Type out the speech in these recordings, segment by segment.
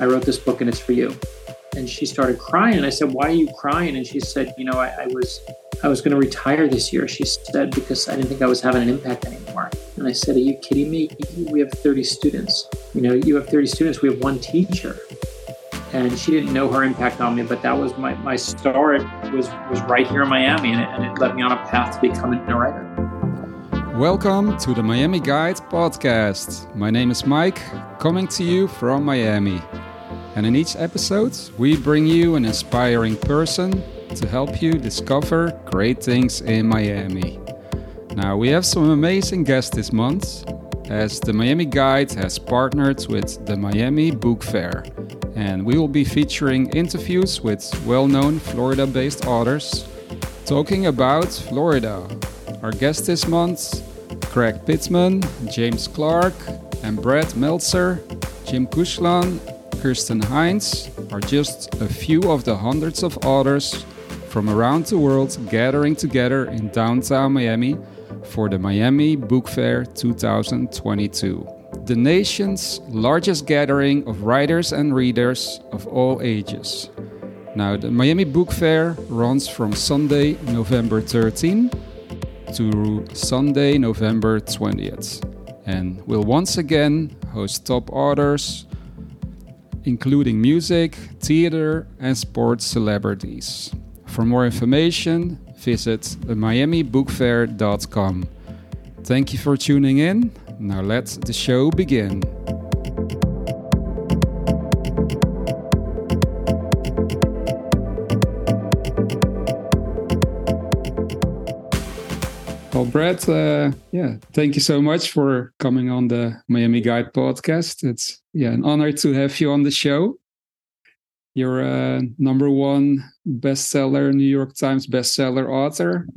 I wrote this book and it's for you. And she started crying. And I said, Why are you crying? And she said, You know, I, I was I was going to retire this year, she said, because I didn't think I was having an impact anymore. And I said, Are you kidding me? We have 30 students. You know, you have 30 students, we have one teacher. And she didn't know her impact on me, but that was my, my start was, was right here in Miami, and it, and it led me on a path to becoming a writer. Welcome to the Miami Guide podcast. My name is Mike, coming to you from Miami. And in each episode, we bring you an inspiring person to help you discover great things in Miami. Now, we have some amazing guests this month, as the Miami Guide has partnered with the Miami Book Fair. And we will be featuring interviews with well known Florida based authors talking about Florida. Our guests this month Craig Pittman, James Clark, and Brad Meltzer, Jim Kushlan, Kirsten Hines are just a few of the hundreds of authors from around the world gathering together in downtown Miami for the Miami Book Fair 2022, the nation's largest gathering of writers and readers of all ages. Now, the Miami Book Fair runs from Sunday, November 13 to Sunday, November 20th, and will once again host top authors including music, theater, and sports celebrities. For more information, visit miamibookfair.com. Thank you for tuning in. Now let the show begin. Well, Brad, uh, yeah, thank you so much for coming on the Miami Guide podcast. It's yeah an honor to have you on the show. You're a number one bestseller, New York Times bestseller author,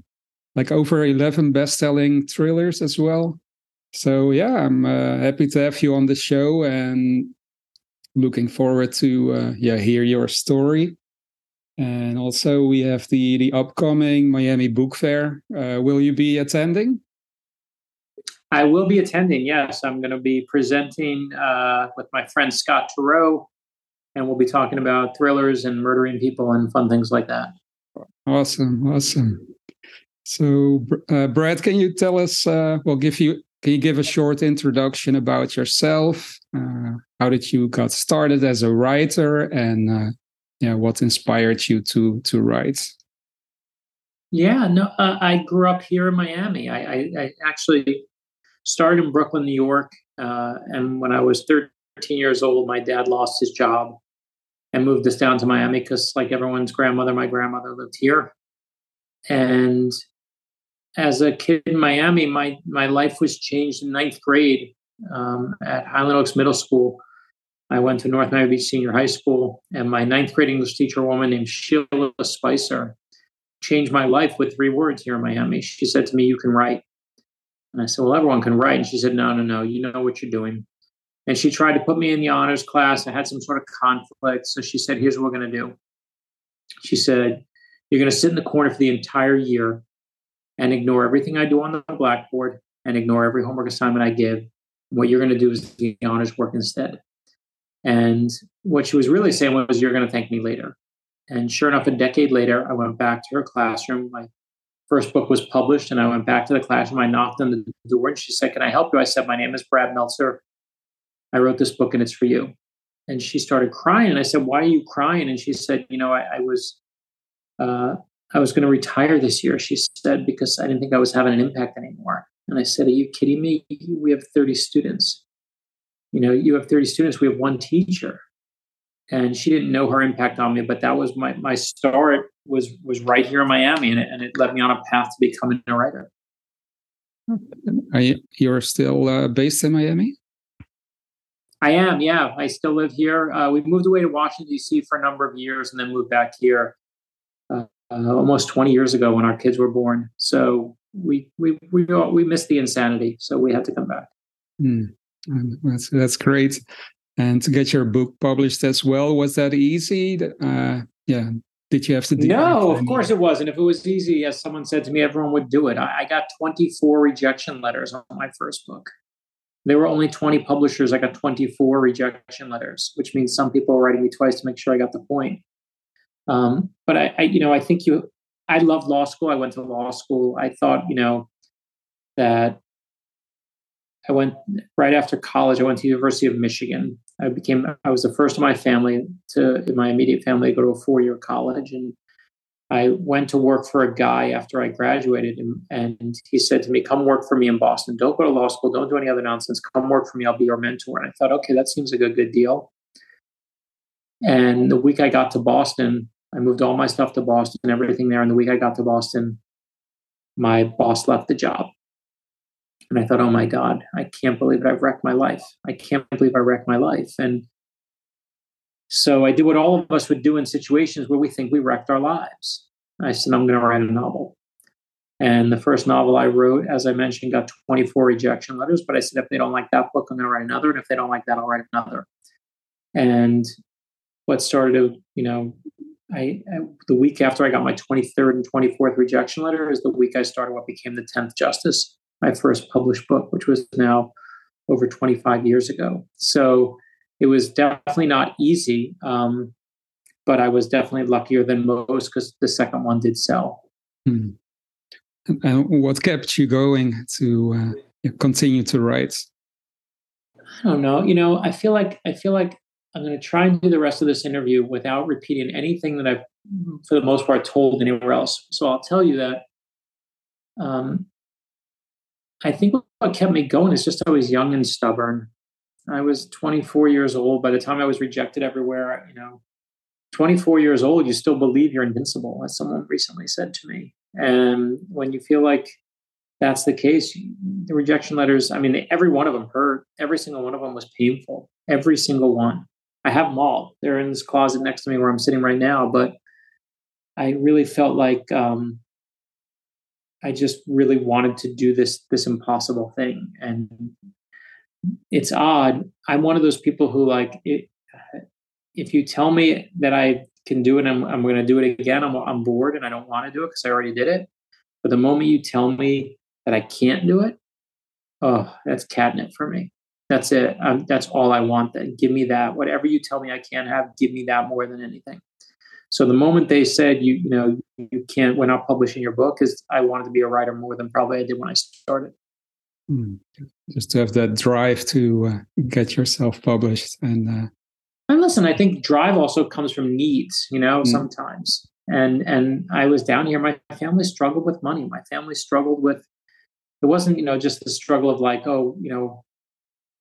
like over 11 best-selling thrillers as well. So yeah, I'm uh, happy to have you on the show and looking forward to uh, yeah hear your story. And also, we have the the upcoming Miami Book Fair. Uh, will you be attending? I will be attending. Yes, I'm going to be presenting uh, with my friend Scott Turow, and we'll be talking about thrillers and murdering people and fun things like that. Awesome, awesome. So, uh, Brad, can you tell us? Uh, well, give you can you give a short introduction about yourself? Uh, how did you got started as a writer, and uh, yeah, what inspired you to to write? Yeah, no, uh, I grew up here in Miami. I, I, I actually started in Brooklyn, New York, uh, and when I was 13 years old, my dad lost his job and moved us down to Miami because, like everyone's grandmother, my grandmother lived here. And as a kid in Miami, my my life was changed in ninth grade um, at Highland Oaks Middle School. I went to North Miami Beach Senior High School, and my ninth grade English teacher, a woman named Sheila Spicer, changed my life with three words here in Miami. She said to me, You can write. And I said, Well, everyone can write. And she said, No, no, no, you know what you're doing. And she tried to put me in the honors class. I had some sort of conflict. So she said, Here's what we're going to do. She said, You're going to sit in the corner for the entire year and ignore everything I do on the blackboard and ignore every homework assignment I give. What you're going to do is the honors work instead. And what she was really saying was, You're going to thank me later. And sure enough, a decade later, I went back to her classroom. My first book was published, and I went back to the classroom. I knocked on the door, and she said, Can I help you? I said, My name is Brad Meltzer. I wrote this book, and it's for you. And she started crying. And I said, Why are you crying? And she said, You know, I, I was. Uh, I was going to retire this year, she said, because I didn't think I was having an impact anymore. And I said, Are you kidding me? We have 30 students you know, you have 30 students, we have one teacher. And she didn't know her impact on me, but that was my my start was was right here in Miami, and it, and it led me on a path to becoming a writer. Are you you're still uh, based in Miami? I am, yeah. I still live here. Uh, we moved away to Washington D.C. for a number of years, and then moved back here uh, almost 20 years ago when our kids were born. So we we we we missed the insanity, so we had to come back. Mm. That's that's great. And to get your book published as well, was that easy? Uh, yeah. Did you have to? No, of course it wasn't. If it was easy, as someone said to me, everyone would do it. I, I got 24 rejection letters on my first book. there were only 20 publishers. I got 24 rejection letters, which means some people were writing me twice to make sure I got the point. Um, but I, I, you know, I think you, I loved law school. I went to law school. I thought, you know, that I went right after college. I went to University of Michigan. I became, I was the first in my family to, in my immediate family, to go to a four year college. And I went to work for a guy after I graduated, and, and, he said to me, Come work for me in Boston. Don't go to law school. Don't do any other nonsense. Come work for me. I'll be your mentor. And I thought, okay, that seems like a good deal. And the week I got to Boston, I moved all my stuff to Boston, everything there. And the week I got to Boston, my boss left the job. And I thought, oh my God, I can't believe it. I've wrecked my life. I can't believe I wrecked my life. And so I did what all of us would do in situations where we think we wrecked our lives. I said, I'm going to write a novel. And the first novel I wrote, as I mentioned, got 24 rejection letters. But I said, if they don't like that book, I'm going to write another. And if they don't like that, I'll write another. And what started you know, I, I, the week after I got my 23rd and 24th rejection letter is the week I started what became the 10th Justice, my first published book, which was now over 25 years ago. So it was definitely not easy, um, but I was definitely luckier than most because the second one did sell. Hmm. And what kept you going to uh, continue to write? I don't know. You know, I feel like I feel like I'm going to try and do the rest of this interview without repeating anything that I've, for the most part, told anywhere else. So I'll tell you that um, I think what kept me going is just I was young and stubborn. I was 24 years old. By the time I was rejected everywhere, you know, 24 years old, you still believe you're invincible, as someone recently said to me. And when you feel like that's the case, the rejection letters, I mean, every one of them hurt. Every single one of them was painful. Every single one. I have them all. They're in this closet next to me where I'm sitting right now. But I really felt like um, I just really wanted to do this this impossible thing, and it's odd. I'm one of those people who like it, if you tell me that I can do it, I'm, I'm going to do it again. I'm, I'm bored and I don't want to do it because I already did it. But the moment you tell me that I can't do it, oh, that's catnip for me. That's it. Um, that's all I want. Then give me that. Whatever you tell me I can't have, give me that more than anything. So the moment they said you you know you can't, we're not publishing your book, is I wanted to be a writer more than probably I did when I started. Mm. Just to have that drive to uh, get yourself published and. Uh... And listen, I think drive also comes from needs. You know, mm. sometimes, and and I was down here. My family struggled with money. My family struggled with. It wasn't you know just the struggle of like oh you know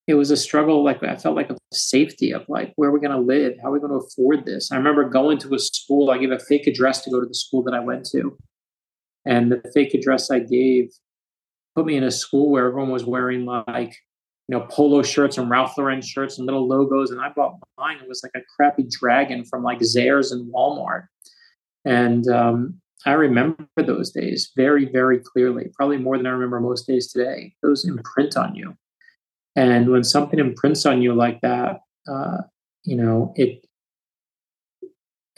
it was a struggle like i felt like a safety of like where are we going to live? How are we going to afford this? I remember going to a school i gave a fake address to go to the school that i went to. And the fake address i gave put me in a school where everyone was wearing like you know polo shirts and ralph lauren shirts and little logos. And i bought mine. It was like a crappy dragon from like Zayre's and walmart. And um, i remember those days very very clearly probably more than i remember most days today. Those imprint on you and when something imprints on you like that, uh, you know, it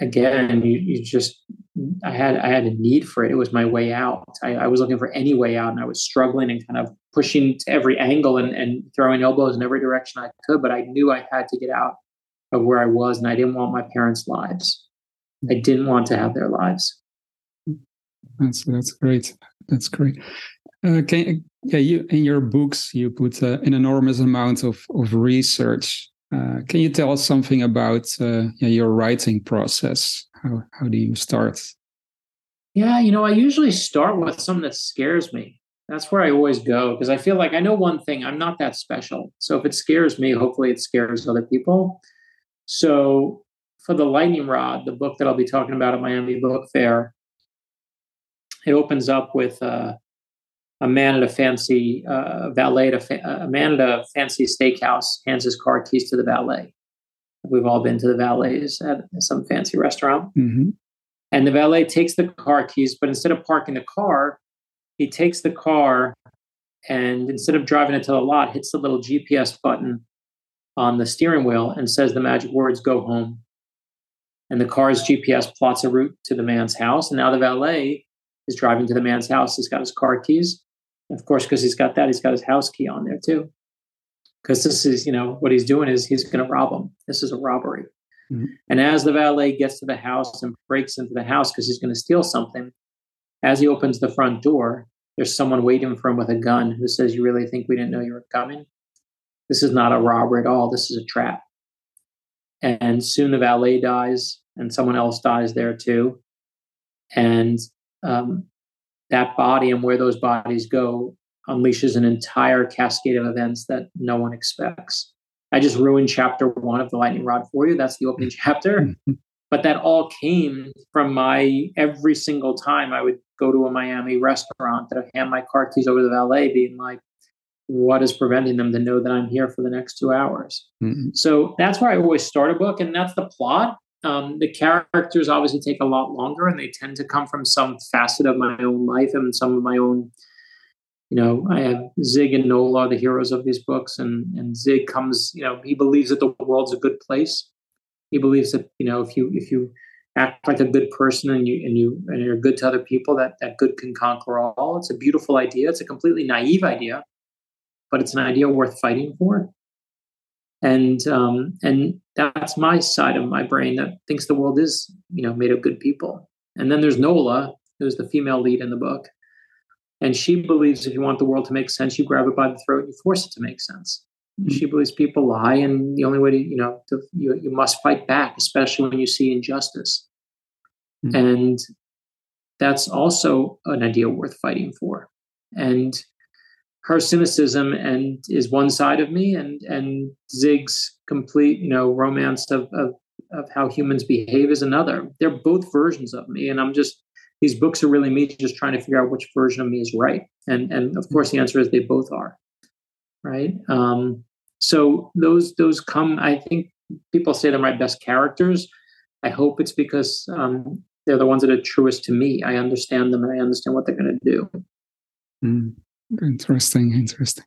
again, you, you just I had I had a need for it. It was my way out. I, I, was looking for any way out, and I was struggling and kind of pushing to every angle and, and throwing elbows in every direction I could. But I knew I had to get out of where I was, and I didn't want my parents' lives. I didn't want to have their lives. That's that's great. That's great. Uh, can yeah, you in your books you put uh, an enormous amount of of research. Uh, can you tell us something about uh, yeah, your writing process? How how do you start? Yeah, you know, I usually start with something that scares me. That's where I always go because I feel like I know one thing. I'm not that special. So if it scares me, hopefully it scares other people. So for the lightning rod, the book that I'll be talking about at Miami Book Fair, it opens up with uh, a man at a fancy uh, valet, a, fa- a man at a fancy steakhouse hands his car keys to the valet. We've all been to the valets at some fancy restaurant. Mm-hmm. And the valet takes the car keys, but instead of parking the car, he takes the car and instead of driving it to the lot, hits the little GPS button on the steering wheel and says the magic words, go home. And the car's GPS plots a route to the man's house. And now the valet is driving to the man's house. He's got his car keys. Of course, because he's got that, he's got his house key on there too. because this is, you know, what he's doing is he's going to rob him. This is a robbery. Mm-hmm. And as the valet gets to the house and breaks into the house because he's going to steal something, as he opens the front door, there's someone waiting for him with a gun who says, You really think we didn't know you were coming? This is not a robbery at all. This is a trap. And soon the valet dies, and someone else dies there too. And um, that body and where those bodies go unleashes an entire cascade of events that no one expects. I just ruined chapter one of the lightning rod for you. That's the opening chapter. But that all came from my every single time I would go to a Miami restaurant that I hand my car keys over to the valet, being like, what is preventing them to know that I'm here for the next two hours? Mm-hmm. So that's where I always start a book, and that's the plot. Um, the characters obviously take a lot longer, and they tend to come from some facet of my own life and some of my own you know, I have Zig and Nola, the heroes of these books, and and Zig comes, you know, he believes that the world's a good place. He believes that you know if you if you act like a good person and you and you and you're good to other people, that that good can conquer all. It's a beautiful idea. It's a completely naive idea, but it's an idea worth fighting for. And um, and that's my side of my brain that thinks the world is you know made of good people. And then there's Nola, who's the female lead in the book and she believes if you want the world to make sense, you grab it by the throat and you force it to make sense. Mm-hmm. She believes people lie, and the only way to, you know, to, you, you must fight back, especially when you see injustice. Mm-hmm. And that's also an idea worth fighting for. And her cynicism and is one side of me, and and Zig's complete, you know, romance of, of of how humans behave is another. They're both versions of me, and I'm just these books are really me just trying to figure out which version of me is right. And and of course the answer is they both are. Right. Um, so those those come. I think people say they're my best characters. I hope it's because um, they're the ones that are truest to me. I understand them and I understand what they're going to do. Mm, interesting, interesting.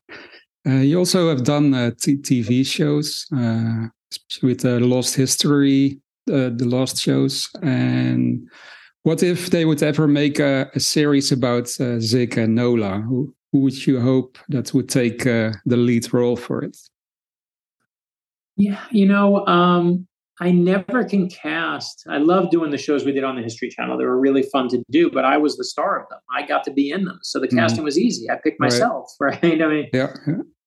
Uh, you also have done uh, t- TV shows, uh, with uh, Lost History, uh, the Lost shows, and what if they would ever make a, a series about uh, Zig and Nola? Who, who would you hope that would take uh, the lead role for it? Yeah, you know, um, I never can cast. I love doing the shows we did on the History Channel. They were really fun to do, but I was the star of them. I got to be in them, so the mm-hmm. casting was easy. I picked myself, right? right? I mean, yeah.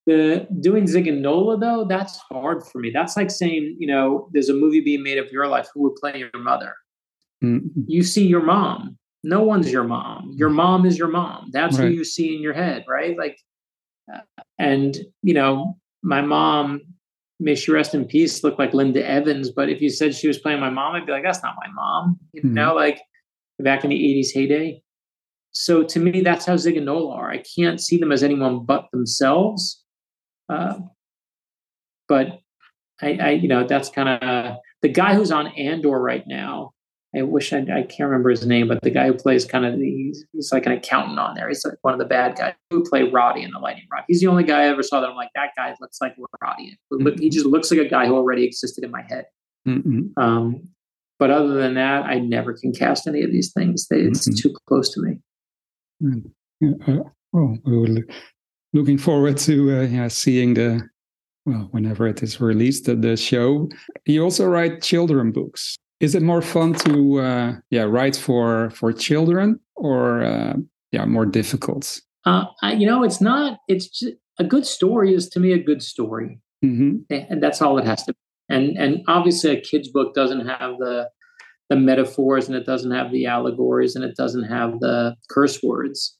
The doing Zig and Nola though, that's hard for me. That's like saying, you know, there's a movie being made of your life. Who would play your mother? Mm-hmm. You see your mom. No one's your mom. Your mm-hmm. mom is your mom. That's right. who you see in your head, right? Like, uh, and you know, my mom, may she rest in peace, look like Linda Evans. But if you said she was playing my mom, I'd be like, that's not my mom. You mm-hmm. know, like back in the '80s heyday. So to me, that's how Zig and Nola are. I can't see them as anyone but themselves. Uh, but I, I, you know, that's kind of the guy who's on Andor right now I wish I, I can't remember his name, but the guy who plays kind of he's, he's like an accountant on there. He's like one of the bad guys who play Roddy in the Lightning Rod. He's the only guy I ever saw that I'm like that guy looks like Roddy. Mm-hmm. He just looks like a guy who already existed in my head. Mm-hmm. Um, but other than that, I never can cast any of these things. They, it's mm-hmm. too close to me. Mm. Uh, well, we're looking forward to uh, yeah, seeing the well whenever it is released the, the show. You also write children books is it more fun to uh, yeah write for for children or uh, yeah more difficult? Uh, I, you know it's not it's just, a good story is to me a good story. Mm-hmm. and that's all it has to be. And and obviously a kid's book doesn't have the the metaphors and it doesn't have the allegories and it doesn't have the curse words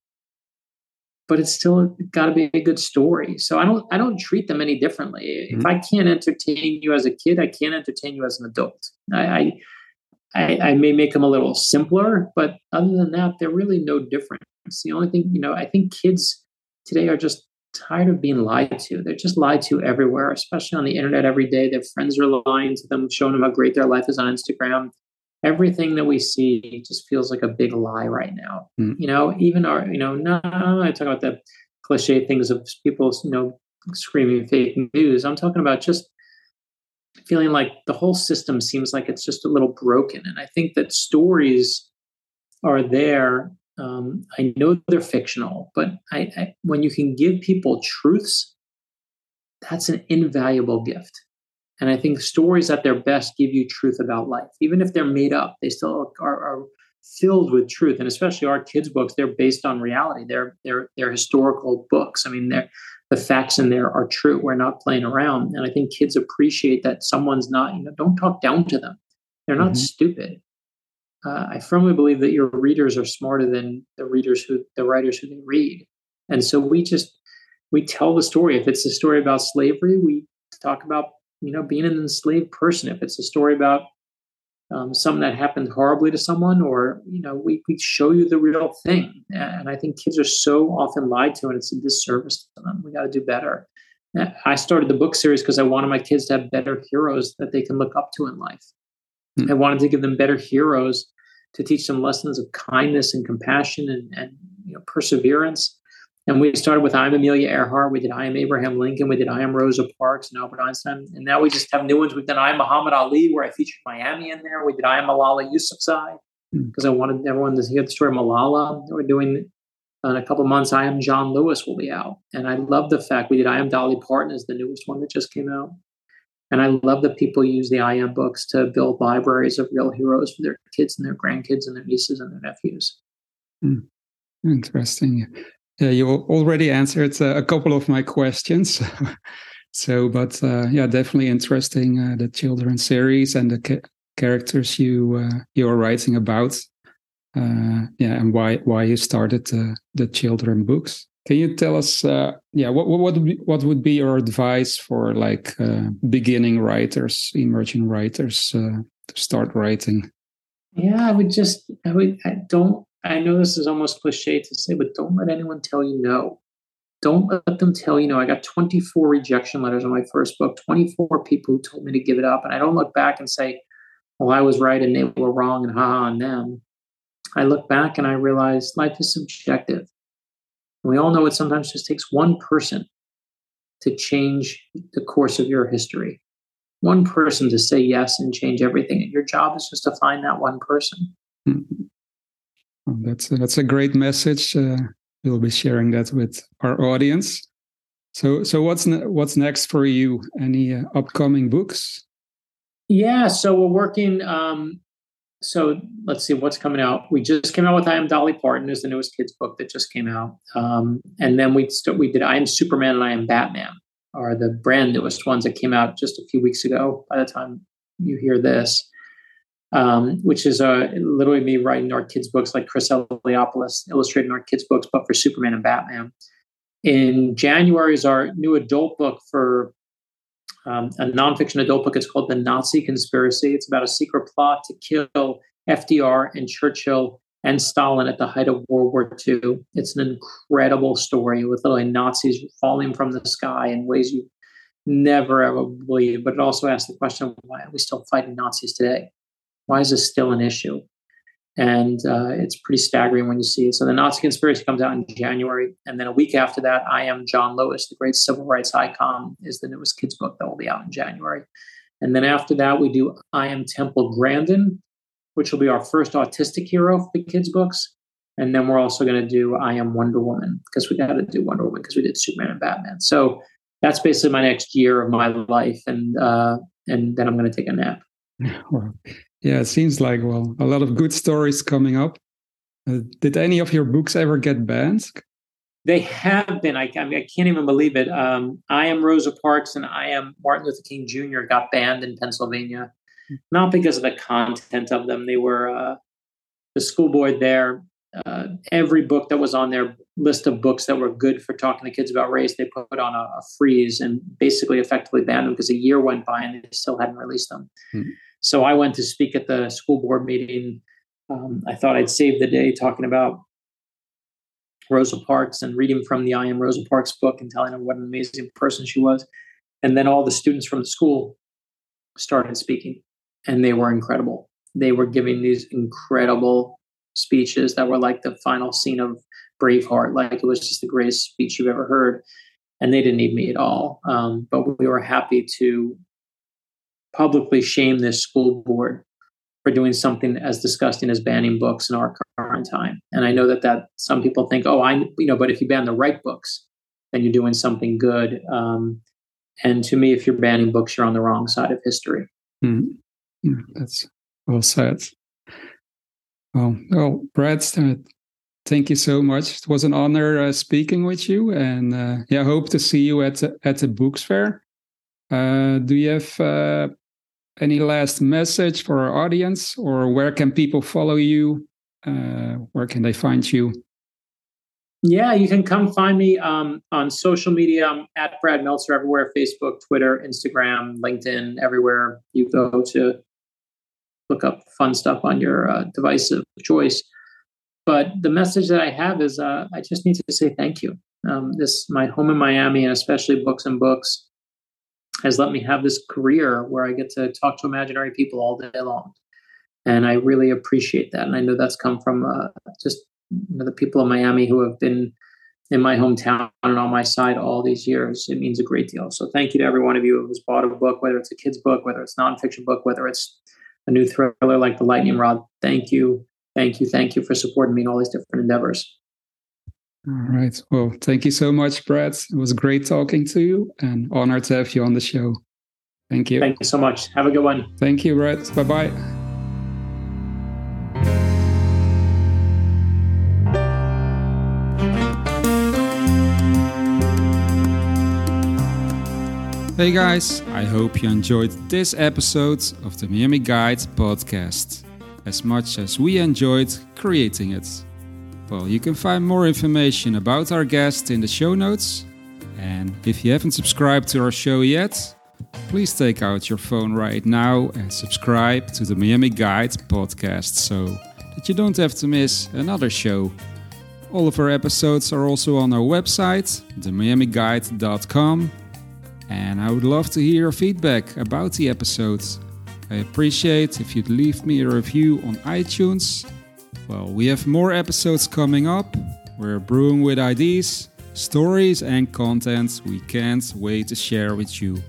but it's still got to be a good story so i don't i don't treat them any differently mm-hmm. if i can't entertain you as a kid i can't entertain you as an adult I, I I, I, may make them a little simpler, but other than that, they're really no different. It's the only thing, you know, I think kids today are just tired of being lied to. They're just lied to everywhere, especially on the internet every day. Their friends are lying to them, showing them how great their life is on Instagram. Everything that we see just feels like a big lie right now. Mm. You know, even our, you know, no, I talk about the cliche things of people, you know, screaming fake news. I'm talking about just feeling like the whole system seems like it's just a little broken. And I think that stories are there. Um, I know they're fictional, but I, I, when you can give people truths that's an invaluable gift. And I think stories at their best give you truth about life. Even if they're made up, they still are, are filled with truth. And especially our kids' books, they're based on reality. They're they're they're historical books. I mean, they're the facts in there are true. We're not playing around. And I think kids appreciate that someone's not, you know, don't talk down to them. They're not mm-hmm. stupid. Uh, I firmly believe that your readers are smarter than the readers who, the writers who they read. And so we just, we tell the story. If it's a story about slavery, we talk about, you know, being an enslaved person. If it's a story about um, something that happened horribly to someone, or you know, we we show you the real thing. And I think kids are so often lied to, and it's a disservice to them. We got to do better. I started the book series because I wanted my kids to have better heroes that they can look up to in life. Mm. I wanted to give them better heroes to teach them lessons of kindness and compassion and, and you know, perseverance. And we started with I am Amelia Earhart. We did I am Abraham Lincoln. We did I am Rosa Parks and Albert Einstein. And now we just have new ones. We've done I am Muhammad Ali, where I featured Miami in there. We did I am Malala Yousafzai because hmm. I wanted everyone to hear the story of Malala. We're doing in a couple months. I am John Lewis will be out, and I love the fact we did I am Dolly Parton is the newest one that just came out. And I love that people use the I am books to build libraries of real heroes for their kids and their grandkids and their nieces and their nephews. Mm. Interesting. Yeah, you already answered uh, a couple of my questions. so, but uh, yeah, definitely interesting uh, the children series and the ca- characters you uh, you are writing about. Uh, yeah, and why why you started the children books. Can you tell us, uh, yeah, what what would be, what would be your advice for like beginning writers, emerging writers to start writing? Yeah, I would just I would I don't I know this is almost cliche to say, but don't let anyone tell you no. Don't let them tell you no. I got 24 rejection letters on my first book, 24 people who told me to give it up. And I don't look back and say, well, I was right and they were wrong and ha ha on them. I look back and I realize life is subjective. And we all know it sometimes just takes one person to change the course of your history. One person to say yes and change everything. And your job is just to find that one person. Mm-hmm. Oh, that's a, that's a great message. Uh, we'll be sharing that with our audience. So, so what's ne- what's next for you? Any uh, upcoming books? Yeah, so we're working. Um, so let's see what's coming out. We just came out with I Am Dolly Parton, is the newest kids book that just came out, um, and then we st- we did I Am Superman and I Am Batman, are the brand newest ones that came out just a few weeks ago. By the time you hear this, um, which is uh, literally me writing our kids' books like Chris Eliopoulos illustrating our kids' books, but for Superman and Batman. In January is our new adult book for um, a nonfiction adult book. It's called The Nazi Conspiracy. It's about a secret plot to kill FDR and Churchill and Stalin at the height of World War II. It's an incredible story with literally Nazis falling from the sky in ways you never ever believe. But it also asks the question why are we still fighting Nazis today? Why is this still an issue? And uh, it's pretty staggering when you see it. So the Nazi conspiracy comes out in January, and then a week after that, I am John Lewis, the great civil rights icon, is the newest kids book that will be out in January. And then after that, we do I am Temple Grandin, which will be our first autistic hero for the kids books. And then we're also going to do I am Wonder Woman because we got to do Wonder Woman because we did Superman and Batman. So that's basically my next year of my life, and uh, and then I'm going to take a nap. Yeah, it seems like well, a lot of good stories coming up. Uh, did any of your books ever get banned? They have been. I, I, mean, I can't even believe it. Um, I am Rosa Parks and I am Martin Luther King Jr. got banned in Pennsylvania, not because of the content of them. They were uh, the school board there. Uh, every book that was on their list of books that were good for talking to kids about race, they put on a, a freeze and basically effectively banned them because a year went by and they still hadn't released them. Hmm. So I went to speak at the school board meeting. Um, I thought I'd save the day talking about Rosa Parks and reading from the I Am Rosa Parks book and telling them what an amazing person she was. And then all the students from the school started speaking, and they were incredible. They were giving these incredible speeches that were like the final scene of Braveheart, like it was just the greatest speech you've ever heard. And they didn't need me at all. Um, but we were happy to publicly shame this school board for doing something as disgusting as banning books in our current time. And I know that that some people think, oh, I you know, but if you ban the right books, then you're doing something good. Um, And to me, if you're banning books, you're on the wrong side of history. Mm. That's well said. Well, well, Brad, thank you so much. It was an honor uh, speaking with you, and uh, yeah, hope to see you at the, at the books fair. Uh, do you have uh, any last message for our audience, or where can people follow you? Uh, where can they find you? Yeah, you can come find me um, on social media. I'm at Brad Meltzer everywhere Facebook, Twitter, Instagram, LinkedIn, everywhere you go to look up fun stuff on your uh, device of choice. But the message that I have is uh, I just need to say thank you. Um, this my home in Miami, and especially books and books, has let me have this career where I get to talk to imaginary people all day long, and I really appreciate that. And I know that's come from uh, just you know, the people in Miami who have been in my hometown and on my side all these years. It means a great deal. So thank you to every one of you who's bought a book, whether it's a kid's book, whether it's nonfiction book, whether it's a new thriller like The Lightning Rod. Thank you, thank you, thank you for supporting me in all these different endeavors. All right. Well, thank you so much, Brad. It was great talking to you and honored to have you on the show. Thank you. Thank you so much. Have a good one. Thank you, Brad. Bye bye. Hey guys, I hope you enjoyed this episode of the Miami Guide podcast as much as we enjoyed creating it. Well, you can find more information about our guest in the show notes. And if you haven't subscribed to our show yet, please take out your phone right now and subscribe to the Miami Guide podcast so that you don't have to miss another show. All of our episodes are also on our website, themiamiguide.com and I would love to hear your feedback about the episodes. I appreciate if you'd leave me a review on iTunes. Well, we have more episodes coming up. We're brewing with ideas, stories, and content we can't wait to share with you.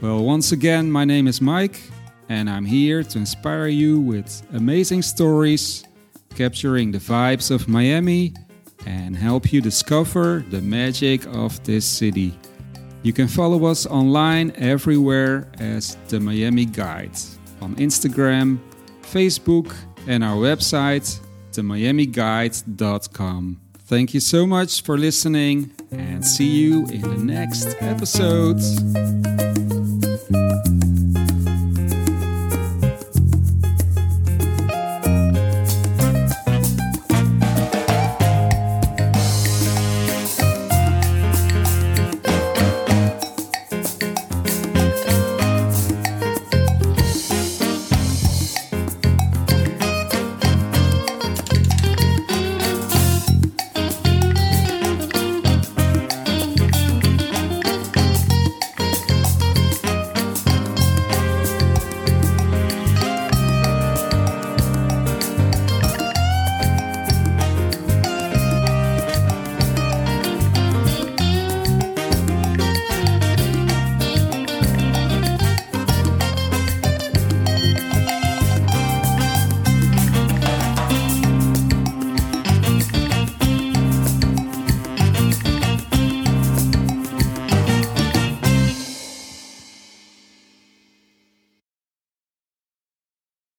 Well, once again, my name is Mike, and I'm here to inspire you with amazing stories, capturing the vibes of Miami, and help you discover the magic of this city. You can follow us online everywhere as the Miami Guide on Instagram, Facebook, and our website, themiamiguide.com. Thank you so much for listening and see you in the next episode.